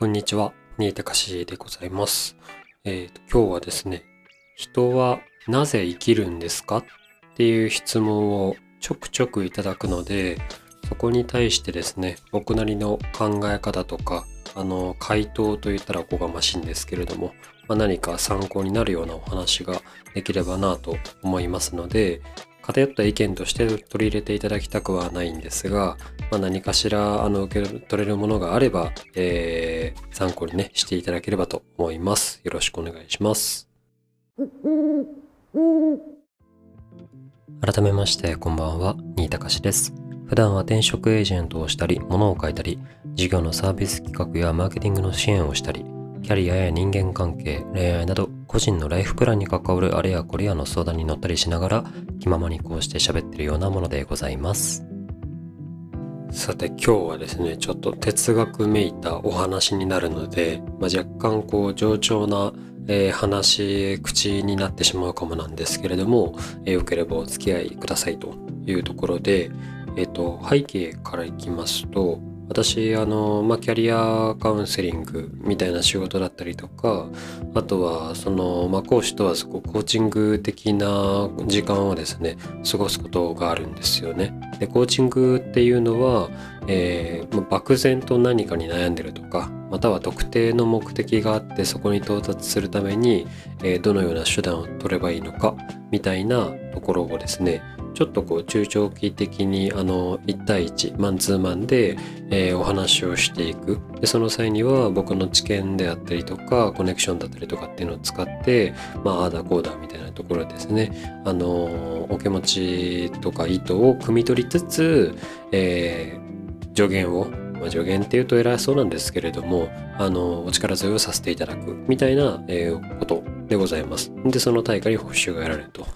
こんにちは、新高しでございます。えーと、今日はですね、人はなぜ生きるんですか？っていう質問をちょくちょくいただくので、そこに対してですね、僕なりの考え方とか、あの、回答と言ったらおこがましいんですけれども、まあ、何か参考になるようなお話ができればなと思いますので、偏った意見として取り入れていただきたくはないんですが、まあ、何かしらあの受け取れるものがあれば、えー、参考にねしていただければと思います。よろしくお願いします。改めましてこんばんは、新高しです。普段は転職エージェントをしたり、物を書いたり、事業のサービス企画やマーケティングの支援をしたり、キャリアや人間関係、恋愛など個人のライフプランに関わるあれやこれやの相談に乗ったりしながら気ままにこうして喋ってるようなものでございます。さて今日はですね、ちょっと哲学めいたお話になるので、まあ、若干こう冗長な、えー話、口になってしまうかもなんですけれども、えーよければお付き合いくださいというところで、えっ、と、背景からいきますと、私、あの、まあ、キャリアカウンセリングみたいな仕事だったりとか、あとは、その、まあ、講師とはそこ、コーチング的な時間をですね、過ごすことがあるんですよね。で、コーチングっていうのは、えーま漠然と何かに悩んでるとか、または特定の目的があってそこに到達するために、えーどのような手段を取ればいいのか、みたいなところをですね、ちょっとこう中長期的にあの1対1マンツーマンで、えーお話をしていく。でその際には僕の知見であったりとかコネクションだったりとかっていうのを使ってまあああだこうだみたいなところですね。あのお気持ちとか意図を汲み取りつつ、えー助言をまあ、助言っていうと偉そうなんですけれどもあのお力添えをさせていただくみたいな、えーことでございます。でその対価に報酬が得られると。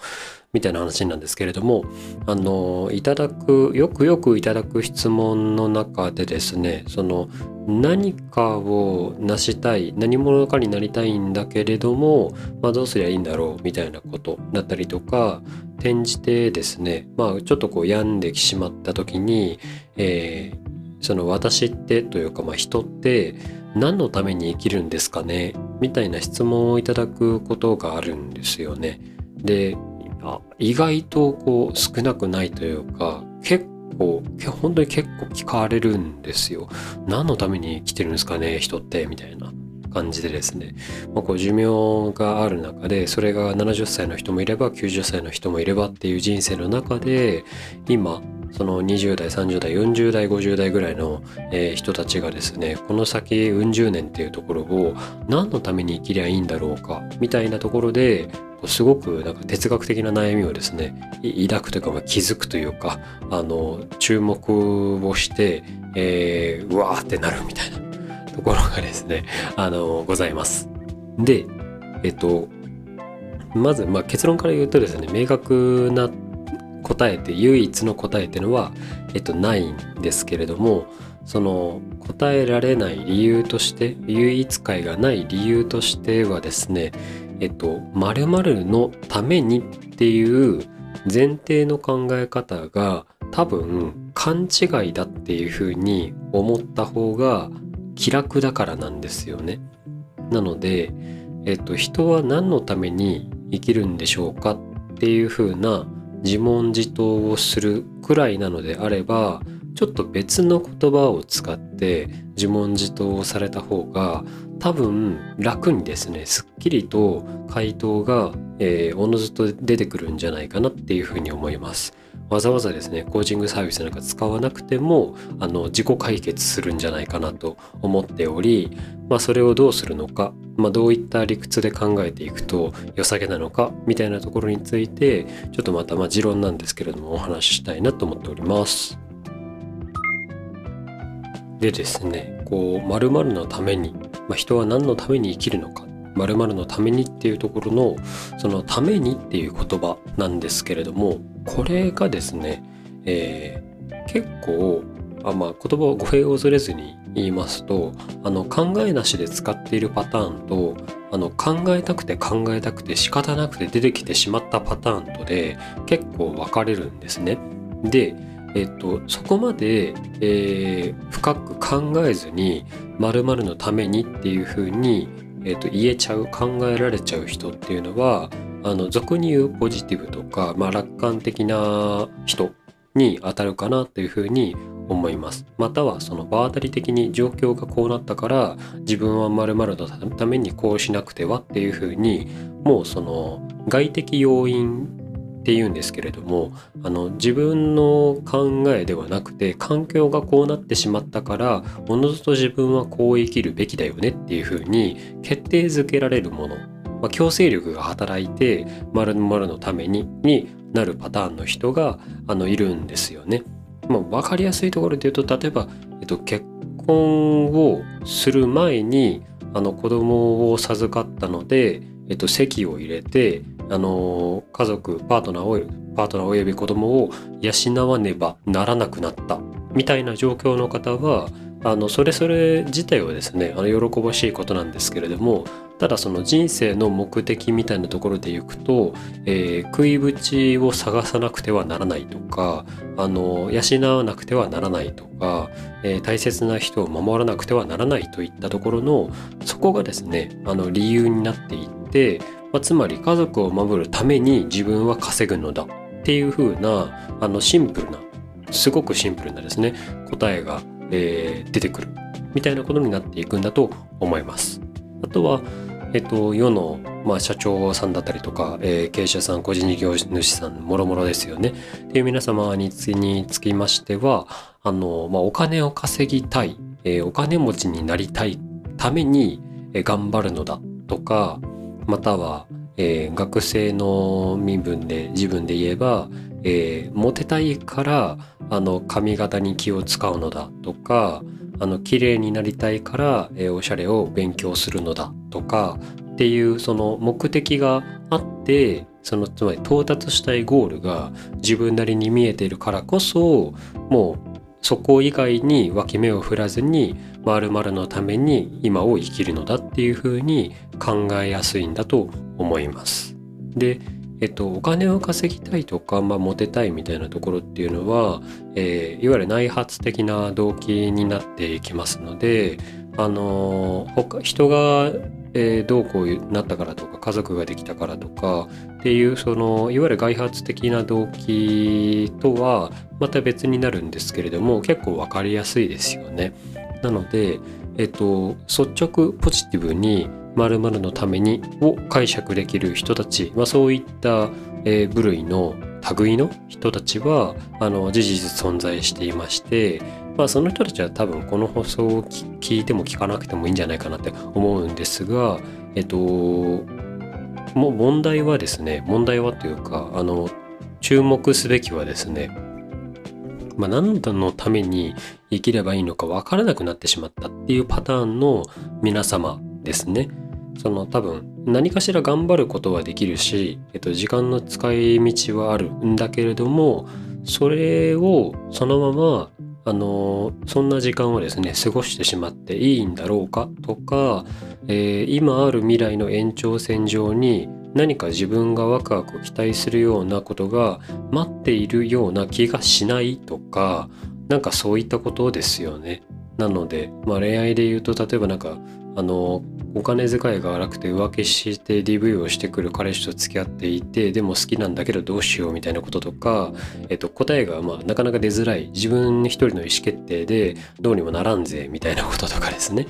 みたいな話なんですけれどもあのいただくよくよくいただく質問の中でですねその何かを成したい何者かになりたいんだけれども、まあ、どうすりゃいいんだろうみたいなことだったりとか転じてですねまあちょっとこう病んできしまった時に、えーその私ってというか、まあ、人って何のために生きるんですかねみたいな質問をいただくことがあるんですよね。であ意外とこう少なくないというか結構本当に結構聞かれるんですよ。何のために来てるんですかね人ってみたいな感じでですね、まあ、こう寿命がある中でそれが70歳の人もいれば90歳の人もいればっていう人生の中で今その20代30代40代50代ぐらいの、えー人たちがですねこの先うん十年っていうところを何のために生きりゃいいんだろうかみたいなところですごくなんか哲学的な悩みをですね抱くというか、まあ、気づくというかあの注目をして、えーうわーってなるみたいなところがですねあのございます。でえっとまず、まあ、結論から言うとですね明確な答えて唯一の答えっていうのは、えっと、ないんですけれどもその答えられない理由として唯一解がない理由としてはですねえっと〇〇のためにっていう前提の考え方が多分勘違いだっていうふうに思った方が気楽だからなんですよね。なので、えっと、人は何のために生きるんでしょうかっていうふうな自問自答をするくらいなのであればちょっと別の言葉を使って自問自答をされた方が多分楽にですねすっきりと回答が、えーおのずと出てくるんじゃないかなっていうふうに思います。わざわざですねコーチングサービスなんか使わなくてもあの自己解決するんじゃないかなと思っており、まあ、それをどうするのか、まあ、どういった理屈で考えていくと良さげなのかみたいなところについてちょっとまたまあ持論なんですけれどもお話ししたいなと思っております。でですねこう〇〇のために、まあ、人は何のために生きるのか〇〇のためにっていうところのそのためにっていう言葉なんですけれどもこれがですね、えー結構あ、まあ、言葉を語弊を恐れずに言いますとあの考えなしで使っているパターンとあの考えたくて考えたくて仕方なくて出てきてしまったパターンとで結構分かれるんですね。で、えっと、そこまで、えー、深く考えずに〇〇のためにっていうふうに、えっと、言えちゃう考えられちゃう人っていうのはあの俗に言うポジティブとか、まあ、楽観的な人に当たるかなというふうに思います。またはその場当たり的に状況がこうなったから自分は〇〇のためにこうしなくてはっていうふうにもうその外的要因っていうんですけれどもあの自分の考えではなくて環境がこうなってしまったからおのずと自分はこう生きるべきだよねっていうふうに決定づけられるもの、まあ、強制力が働いて〇〇のためにになるパターンの人があのいるんですよね。まあ、分かりやすいところで言うと例えば、えっと、結婚をする前にあの子供を授かったので、えっと、籍を入れてあの家族パートナーをパートナーおよび子供を養わねばならなくなった。みたいな状況の方はあのそれそれ自体はですねあの喜ばしいことなんですけれどもただその人生の目的みたいなところでいくと、えー、食いぶちを探さなくてはならないとかあの養わなくてはならないとか、えー、大切な人を守らなくてはならないといったところのそこがですねあの理由になっていって、まあ、つまり家族を守るために自分は稼ぐのだっていう風なあなシンプルなすごくシンプルなですね答えがえー、出てくるみたいなことになっていくんだと思います。あとは、えっと、世の、まあ、社長さんだったりとか、えー、経営者さん個人事業主さんもろもろですよね。っていう皆様につにつきましてはあの、まあ、お金を稼ぎたい、え、お金持ちになりたいために、え、頑張るのだとかまたは、えー、学生の身分で自分で言えば、えー、モテたいからあの髪型に気を使うのだとかあの綺麗になりたいから、えー、おしゃれを勉強するのだとかっていうその目的があってそのつまり到達したいゴールが自分なりに見えているからこそもうそこ以外に脇目を振らずに〇〇のために今を生きるのだっていうふうに考えやすいんだと思います。でえっと、お金を稼ぎたいとか、まあ、モテたいみたいなところっていうのは、えー、いわゆる内発的な動機になっていきますので、あの他人が、えー、どうこうなったからとか家族ができたからとかっていうそのいわゆる外発的な動機とはまた別になるんですけれども結構分かりやすいですよね。なので、えっと、率直ポジティブに〇〇のためにを解釈できる人たち、まあ、そういった、えー、部類の類の人たちはあの事実存在していまして、まあ、その人たちは多分この放送を聞いても聞かなくてもいいんじゃないかなって思うんですが、えっと、もう問題はですね問題はというかあの注目すべきはですねまあ、何のために生きればいいのか分からなくなってしまったっていうパターンの皆様ですね。その多分何かしら頑張ることはできるし、えっと、時間の使い道はあるんだけれどもそれをそのままあのそんな時間をですね過ごしてしまっていいんだろうかとか、えー、今ある未来の延長線上に何か自分がワクワク期待するようなことが待っているような気がしないとかなんかそういったことですよね。なので、まあ、恋愛で言うと例えばなんかあのお金遣いが荒くて浮気して DV をしてくる彼氏と付き合っていてでも好きなんだけどどうしようみたいなこととか、えっと、答えがまあなかなか出づらい。自分一人の意思決定でどうにもならんぜみたいなこととかですね。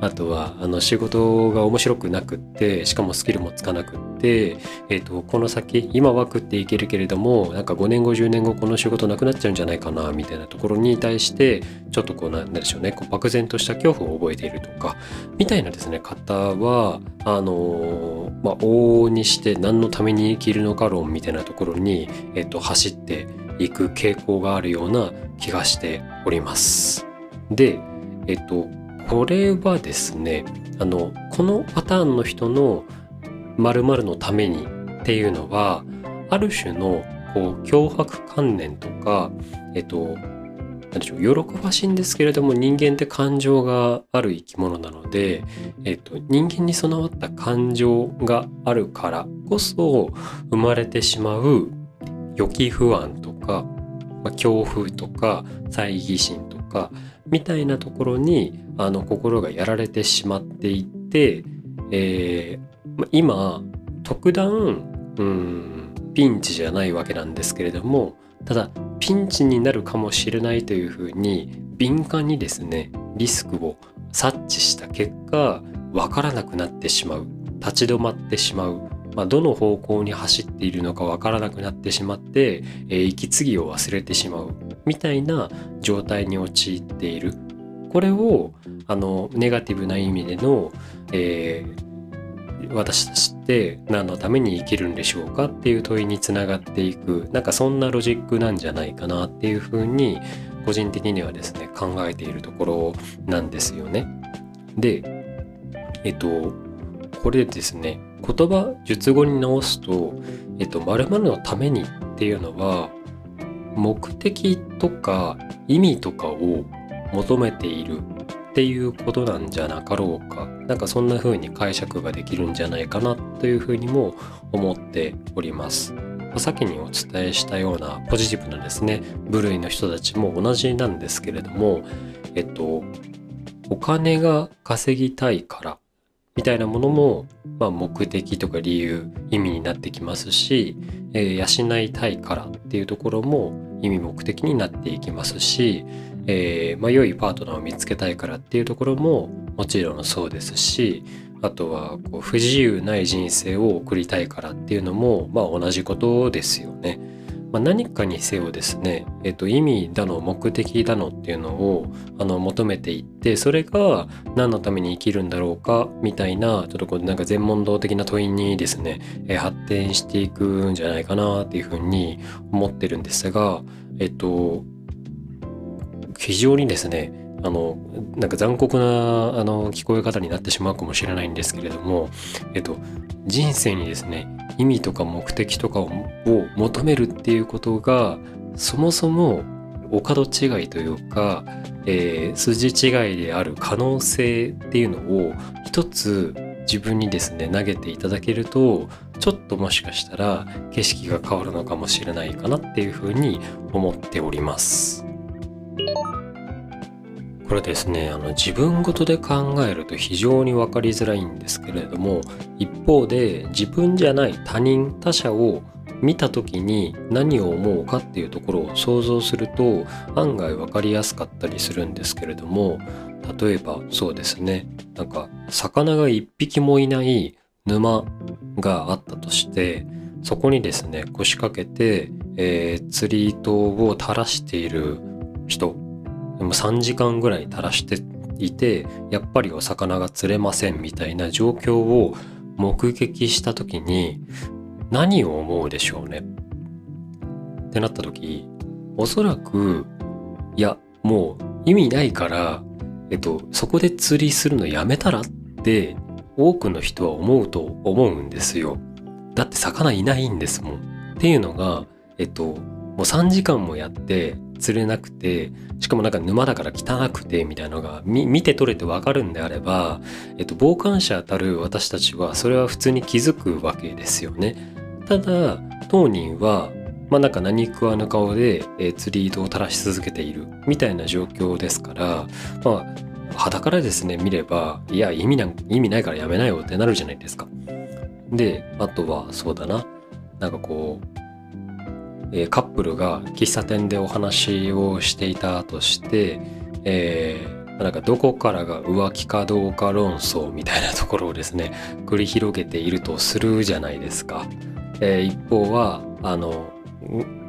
あとはあの仕事が面白くなくってしかもスキルもつかなくって、えっと、この先今は食っていけるけれどもなんか5年後10年後この仕事なくなっちゃうんじゃないかなみたいなところに対してちょっとこうなんでしょうね。こう漠然とした恐怖を覚えているとかみたいなですね。方はあのまあ往々にして何のために生きるのか論みたいなところに、えっと、走っていく傾向があるような気がしております。で、えっと、これはですねあのこのパターンの人の〇〇のためにっていうのはある種のこう脅迫観念とか、えっと、何でしょう。喜ばしいんですけれども人間って感情がある生き物なので、えっと、人間に備わった感情があるからこそ生まれてしまう予期不安とかまあ、恐怖とか猜疑心とかみたいなところにあの心がやられてしまっていて、えー、今特段うんピンチじゃないわけなんですけれどもただピンチになるかもしれないというふうに敏感にですねリスクを察知した結果分からなくなってしまう。立ち止まってしまう、まあ、どの方向に走っているのか分からなくなってしまって、えー、息継ぎを忘れてしまう。みたいな状態に陥っている。これをあのネガティブな意味での、えー、私たちって何のために生きるんでしょうかっていう問いにつながっていくなんかそんなロジックなんじゃないかなっていうふうに個人的にはですね考えているところなんですよね。でえっとこれですね言葉述語に直すと「えっと、〇〇のために」っていうのは目的とか意味とかを求めているっていうことなんじゃなかろうかなんかそんな風に解釈ができるんじゃないかなというふうにも思っております。先にお伝えしたようなポジティブなですね部類の人たちも同じなんですけれどもえっとお金が稼ぎたいからみたいなものも、まあ、目的とか理由意味になってきますし、えー、養いたいからっていうところも意味目的になっていきますし、えーまあ、良いパートナーを見つけたいからっていうところももちろんそうですしあとはこう不自由ない人生を送りたいからっていうのも、まあ、同じことですよね。まあ、何かにせよですね、えっと、意味だの目的だのっていうのをあの求めていってそれが何のために生きるんだろうかみたいなちょっとこうなんか全問答的な問いにですね、え発展していくんじゃないかなっていうふうに思ってるんですがえっと非常にですねあのなんか残酷なあの聞こえ方になってしまうかもしれないんですけれども、えっと、人生にですね意味とか目的とかを求めるっていうことがそもそもお門違いというか、えー、筋違いである可能性っていうのを一つ自分にですね投げていただけるとちょっともしかしたら景色が変わるのかもしれないかなっていうふうに思っております。これですねあの自分ごとで考えると非常に分かりづらいんですけれども一方で自分じゃない他人他者を見た時に何を思うかっていうところを想像すると案外分かりやすかったりするんですけれども例えばそうですねなんか魚が一匹もいない沼があったとしてそこにですね腰掛けて、えー、釣り糸を垂らしている人。でも3時間ぐらい垂らしていてやっぱりお魚が釣れませんみたいな状況を目撃した時に何を思うでしょうね。ってなった時おそらくいやもう意味ないからえっとそこで釣りするのやめたらって多くの人は思うと思うんですよ。だって魚いないんですもん。っていうのがえっともう3時間もやって釣れなくてしかもなんか沼だから汚くてみたいなのが見て取れてわかるんであれば、えっと、傍観者たる私たちはそれは普通に気づくわけですよね。ただ当人はまあなんか何食わぬ顔で、えー、釣り糸を垂らし続けているみたいな状況ですからまあ肌からですね見ればいや意味な意味ないからやめなよってなるじゃないですか。であとはそうだななんかこうえー、カップルが喫茶店でお話をしていたとして、えー、なんかどこからが浮気かどうか論争みたいなところをですね繰り広げているとするじゃないですか。えー、一方はあの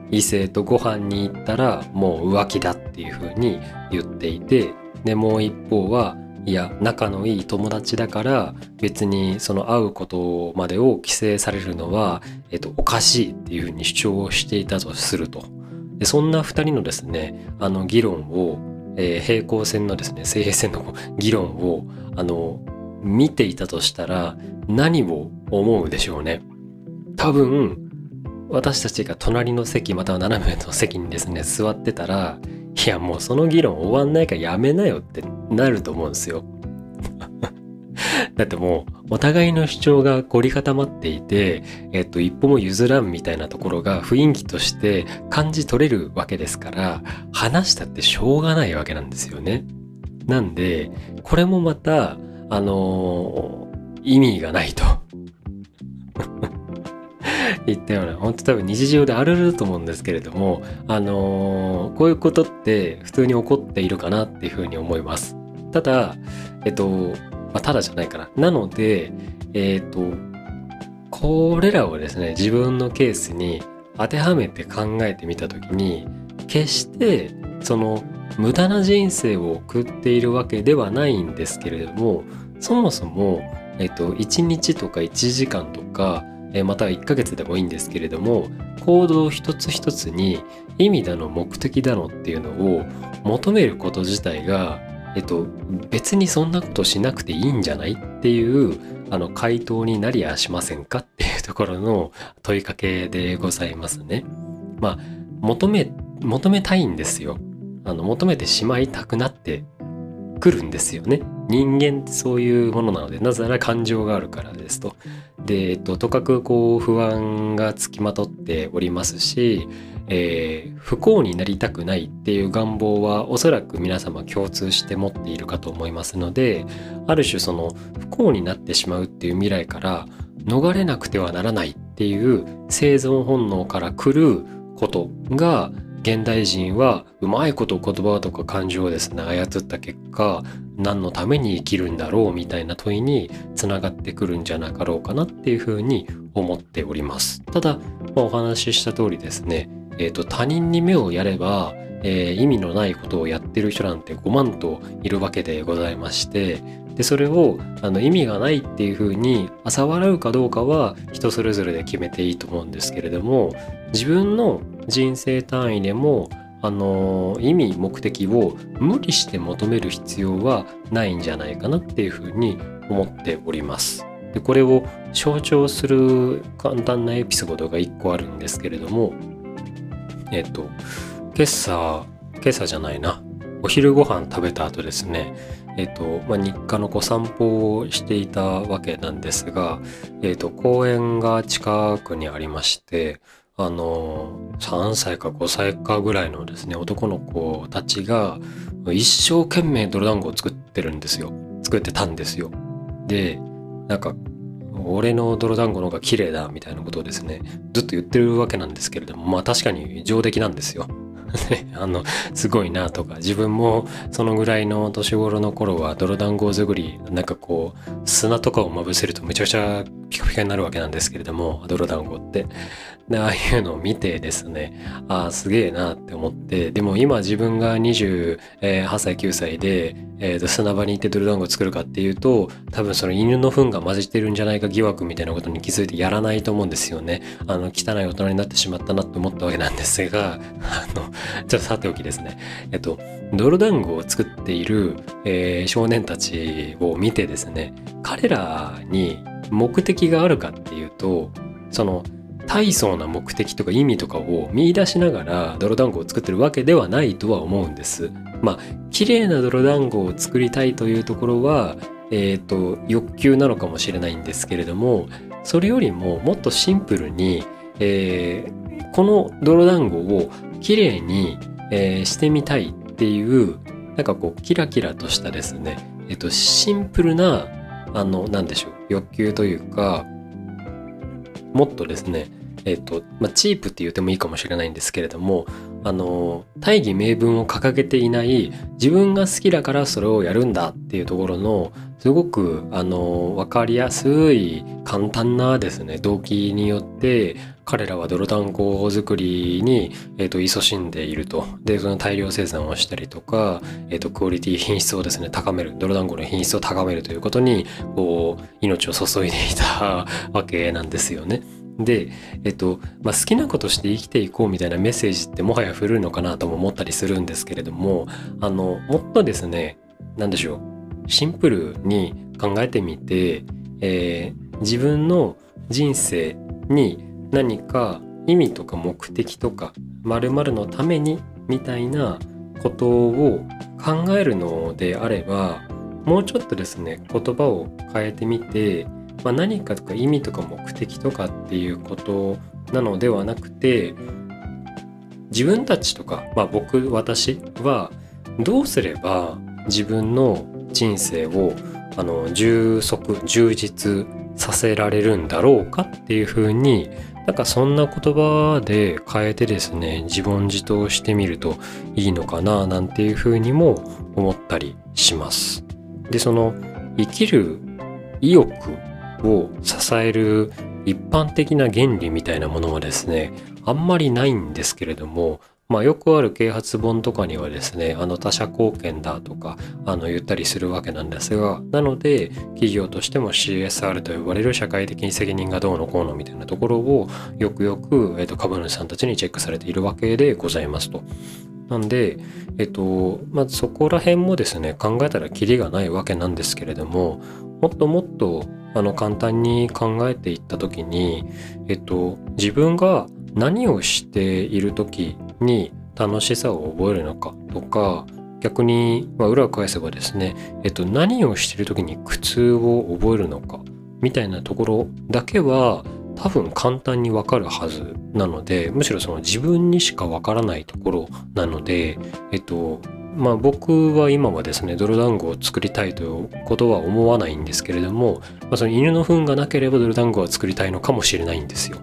異性とご飯に行ったらもう浮気だっていうふうに言っていてでもう一方はいや仲のいい友達だから別にその会うことまでを規制されるのは、えっと、おかしいっていうふうに主張をしていたとすると。でそんな2人のですねあの議論を、えー、平行線のですね水平線の議論をあの見ていたとしたら何を思うでしょうね。多分私たちが隣の席または斜めの席にですね座ってたらいやもうその議論終わんないからやめなよってなると思うんですよ。だってもうお互いの主張が凝り固まっていて、えっと、一歩も譲らんみたいなところが雰囲気として感じ取れるわけですから、話したってしょうがないわけなんですよね。なんで、これもまた、あのー、意味がないと。言ったような、本当多分日常であると思うんですけれども、あのー、こういうことって普通に起こっているかなっていうふうに思います。ただ、えっと、まあ、ただじゃないかな。なので、えっと、これらをですね、自分のケースに当てはめて考えてみたときに、決してその無駄な人生を送っているわけではないんですけれども、そもそも、えっと、1日とか1時間とか、または1ヶ月でもいいんですけれども行動一つ一つに意味だの目的だのっていうのを求めること自体が、えっと、別にそんなことしなくていいんじゃないっていうあの回答になりやしませんかっていうところの問いかけでございますね。まあ求め求めたいんですよ。あの求めてしまいたくなってくるんですよね。人間ってそういうものなので、なぜなら感情があるからですと。で、えっと、とかくこう不安がつきまとっておりますし、えー、不幸になりたくないっていう願望はおそらく皆様共通して持っているかと思いますので、ある種その不幸になってしまうっていう未来から逃れなくてはならないっていう生存本能から来ることが現代人はうまいこと言葉とか感情をですね操った結果何のために生きるんだろうみたいな問いにつながってくるんじゃなかろうかなっていうふうに思っております。ただ、お話しした通りですね、えーと、他人に目をやれば、えー、意味のないことをやってる人なんて5万といるわけでございましてでそれをあの意味がないっていうふうに嘲笑うかどうかは人それぞれで決めていいと思うんですけれども自分の人生単位でもあの意味目的を無理して求める必要はないんじゃないかなっていうふうに思っております。でこれを象徴する簡単なエピソードが1個あるんですけれどもえっと今朝今朝じゃないなお昼ご飯食べた後ですねえっとまあ、日課のこ散歩をしていたわけなんですが、えっと、公園が近くにありましてあの3歳か5歳かぐらいのですね男の子たちが一生懸命泥団子を作ってるんですよ。作ってたんですよ。でなんか俺の泥団子の方が綺麗だみたいなことをですねずっと言ってるわけなんですけれどもまあ確かに上出来なんですよ。あのすごいなとか自分もそのぐらいの年頃の頃は泥団子作りなんかこう砂とかをまぶせるとめちゃくちゃピカピカになるわけなんですけれども泥団子って。でああいうのを見てですねああすげえなって思ってでも今自分が28歳9歳で、えー、と砂場に行って泥団子を作るかっていうと多分その犬の糞が混じってるんじゃないか疑惑みたいなことに気づいてやらないと思うんですよね。あの汚い大人になってしまったなって思ったわけなんですがあのちょっとさておきですね。えっと泥団子を作っている、えー、少年たちを見てですね彼らに目的があるかっていうとその大層な目的とか意味とかを見出しながら泥団子を作ってるわけではないとは思うんです。まあ綺麗な泥団子を作りたいというところはえっ、ー、と欲求なのかもしれないんですけれどもそれよりももっとシンプルに、えー、この泥団子を綺麗に、えー、してみたいっていうなんかこうキラキラとしたですねえっ、とシンプルなあの何でしょう欲求というかもっとですね、えっ、と、まあ、チープって言ってもいいかもしれないんですけれども、あの、大義名分を掲げていない自分が好きだからそれをやるんだっていうところの、すごく、あの、わかりやすい、簡単なですね、動機によって、彼らは泥団子作りに、えっ、と、勤しんでいると。で、その大量生産をしたりとか、えっ、と、クオリティ、品質をですね、高める、泥団子の品質を高めるということに、こう、命を注いでいたわけなんですよね。で、えっと、まあ、好きなことして生きていこうみたいなメッセージってもはや古いのかなとも思ったりするんですけれども、あの、もっとですね、何でしょう、シンプルに考えてみて、えー、自分の人生に何か意味とか目的とか〇〇のためにみたいなことを考えるのであればもうちょっとですね言葉を変えてみてまあ、何かとか意味とか目的とかっていうことなのではなくて自分たちとか、まあ、僕私はどうすれば自分の人生をあの充足充実させられるんだろうかっていうふうになんかそんな言葉で変えてですね自問自答してみるといいのかななんていうふうにも思ったりします。でその生きる意欲を支える一般的な原理みたいなものはですねあんまりないんですけれどもまあ、よくある啓発本とかにはですねあの他者貢献だとかあの言ったりするわけなんですがなので企業としても CSR と呼ばれる社会的に責任がどうのこうのみたいなところをよくよく、えー、と株主さんたちにチェックされているわけでございますと。なんで、えっと、まあ、そこら辺もですね、考えたらキリがないわけなんですけれども、もっともっと、あの、簡単に考えていったときに、えっと、自分が何をしている時に楽しさを覚えるのかとか逆に、まあ、裏を返せばですね、えっと、何をしている時に苦痛を覚えるのかみたいなところだけは多分簡単にわかるはずなのでむしろその自分にしかわからないところなのでえっとまあ僕は今はですね泥団子を作りたいということは思わないんですけれども、まあ、その犬の糞がなければ泥団子は作りたいのかもしれないんですよ。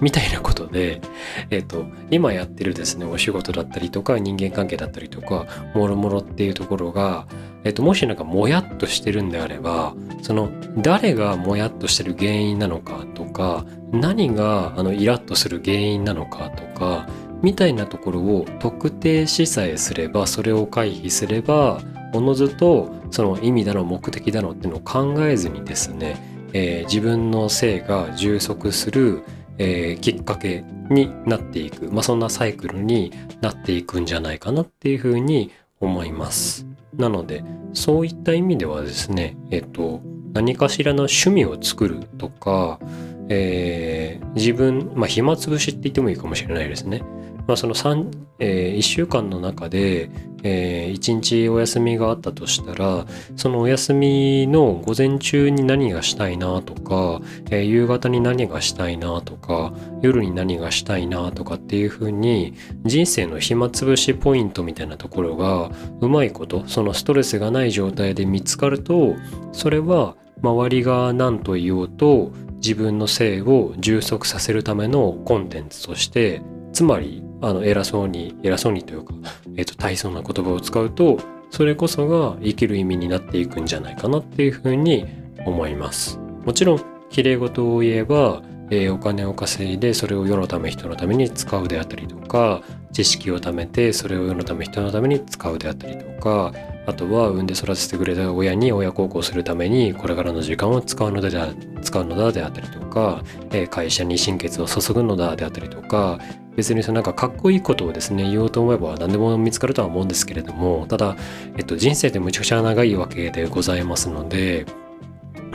みたいなことで、えっ、と、今やってるですね、お仕事だったりとか、人間関係だったりとか、もろもろっていうところが、えっ、と、もしなんかもやっとしてるんであれば、その、誰がもやっとしてる原因なのかとか、何があのイラッとする原因なのかとか、みたいなところを特定しさえすれば、それを回避すれば、おのずとその意味だの目的だのっていうのを考えずにですね、えー、自分の性が充足するえー、きっかけになっていく、まあ、そんなサイクルになっていくんじゃないかなっていうふうに思います。なのでそういった意味ではですね、えっと、何かしらの趣味を作るとか、えー、自分、まあ、暇つぶしって言ってもいいかもしれないですね。まあ、その3、えー、1週間の中で、えー、1日お休みがあったとしたらそのお休みの午前中に何がしたいなとか、えー、夕方に何がしたいなとか夜に何がしたいなとかっていう風に人生の暇つぶしポイントみたいなところがうまいことそのストレスがない状態で見つかるとそれは周りが何と言おうと自分の性を充足させるためのコンテンツとしてつまりあの偉そうに偉そうにというか、えーと、大層な言葉を使うとそれこそが生きる意味になっていくんじゃないかなっていうふうに思います。もちろん綺麗事を言えば、えー、お金を稼いでそれを世のため人のために使うであったりとか知識を貯めてそれを世のため人のために使うであったりとかあとは産んで育ててくれた親に親孝行するためにこれからの時間を使うのだ使うのだであったりとか、え、会社に心血を注ぐのだであったりとか別にそのなんかかっこいいことをですね言おうと思えば何でも見つかるとは思うんですけれどもただ、えっと、人生ってむちゃくちゃ長いわけでございますので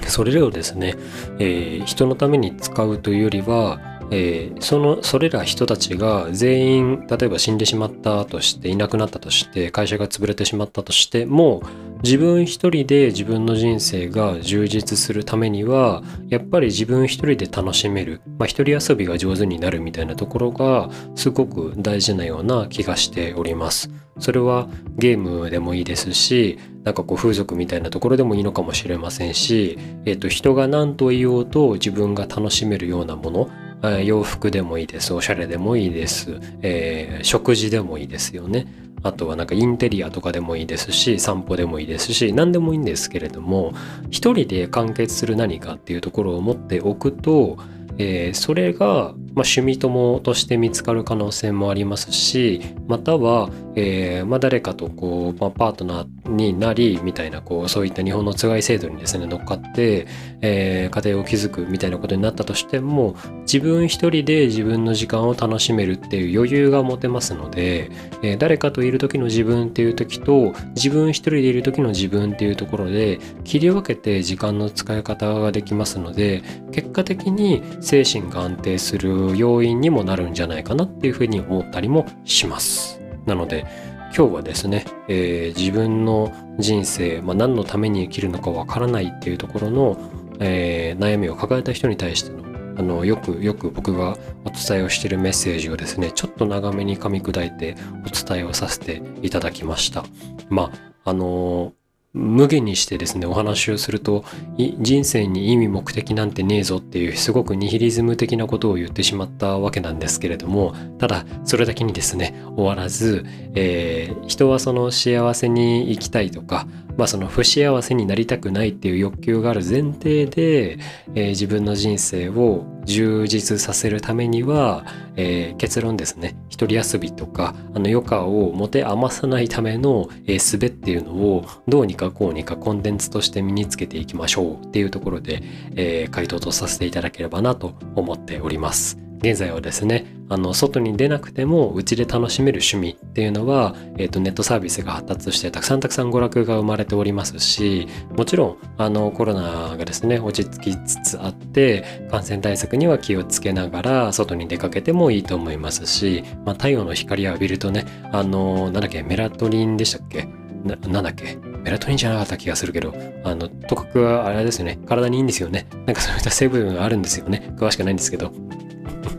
それらをですね、えー、人のために使うというよりはえー、そのそれら人たちが全員例えば死んでしまったとしていなくなったとして会社が潰れてしまったとしても自分一人で自分の人生が充実するためにはやっぱり自分一人で楽しめる、まあ、一人遊びが上手になるみたいなところがすごく大事なような気がしております。それはゲームでもいいですしなんかこう風俗みたいなところでもいいのかもしれませんし、えー、と人が何と言おうと自分が楽しめるようなもの洋服でもいいです。おしゃれでもいいです。えー、食事でもいいですよね。あとはなんかインテリアとかでもいいですし、散歩でもいいですし、何でもいいんですけれども、一人で完結する何かっていうところを持っておくと、えー、それが、まあ、趣味友として見つかる可能性もありますしまたは、えーまあ、誰かとこう、まあ、パートナーになりみたいなこうそういった日本のつがい制度にですね乗っかって、えー、家庭を築くみたいなことになったとしても自分一人で自分の時間を楽しめるっていう余裕が持てますので、えー、誰かといる時の自分っていう時と自分一人でいる時の自分っていうところで切り分けて時間の使い方ができますので結果的に精神が安定する要因にもなるんじゃないかなっていうふうに思ったりもします。なので今日はですね、えー、自分の人生、まあ、何のために生きるのかわからないっていうところの、えー、悩みを抱えた人に対してのあのよくよく僕がお伝えをしているメッセージをですねちょっと長めに噛み砕いてお伝えをさせていただきました。まああの無限にしてですねお話をすると人生に意味目的なんてねえぞっていうすごくニヒリズム的なことを言ってしまったわけなんですけれどもただそれだけにですね終わらず、えー、人はその幸せに生きたいとかまあその不幸せになりたくないっていう欲求がある前提で、えー、自分の人生を充実させるためには、えー、結論ですね一人遊びとかあの余暇を持て余さないための、えー、術っていうのをどうにかこうにかコンテンツとして身につけていきましょうっていうところで、えー、回答とさせていただければなと思っております。現在はですね、あの、外に出なくても、うちで楽しめる趣味っていうのは、えっ、ー、と、ネットサービスが発達して、たくさんたくさん娯楽が生まれておりますし、もちろん、あの、コロナがですね、落ち着きつつあって、感染対策には気をつけながら、外に出かけてもいいと思いますし、まあ、太陽の光を浴びるとね、あの、なんだっけ、メラトニンでしたっけ？な、なんだっけ？メラトニンじゃなかった気がするけど、あの、とかくはあれですよね、体にいいんですよね。なんかそういった成分があるんですよね。詳しくないんですけど。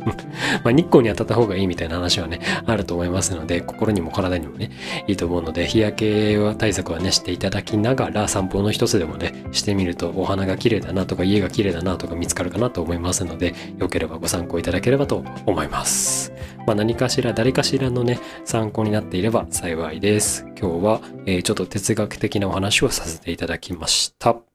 まあ日光に当たった方がいいみたいな話はね、あると思いますので、心にも体にもね、いいと思うので、日焼けは対策はね、していただきながら、散歩の一つでもね、してみると、お花が綺麗だなとか、家が綺麗だなとか見つかるかなと思いますので、よければご参考いただければと思います。まあ何かしら、誰かしらのね、参考になっていれば幸いです。今日は、えー、ちょっと哲学的なお話をさせていただきました。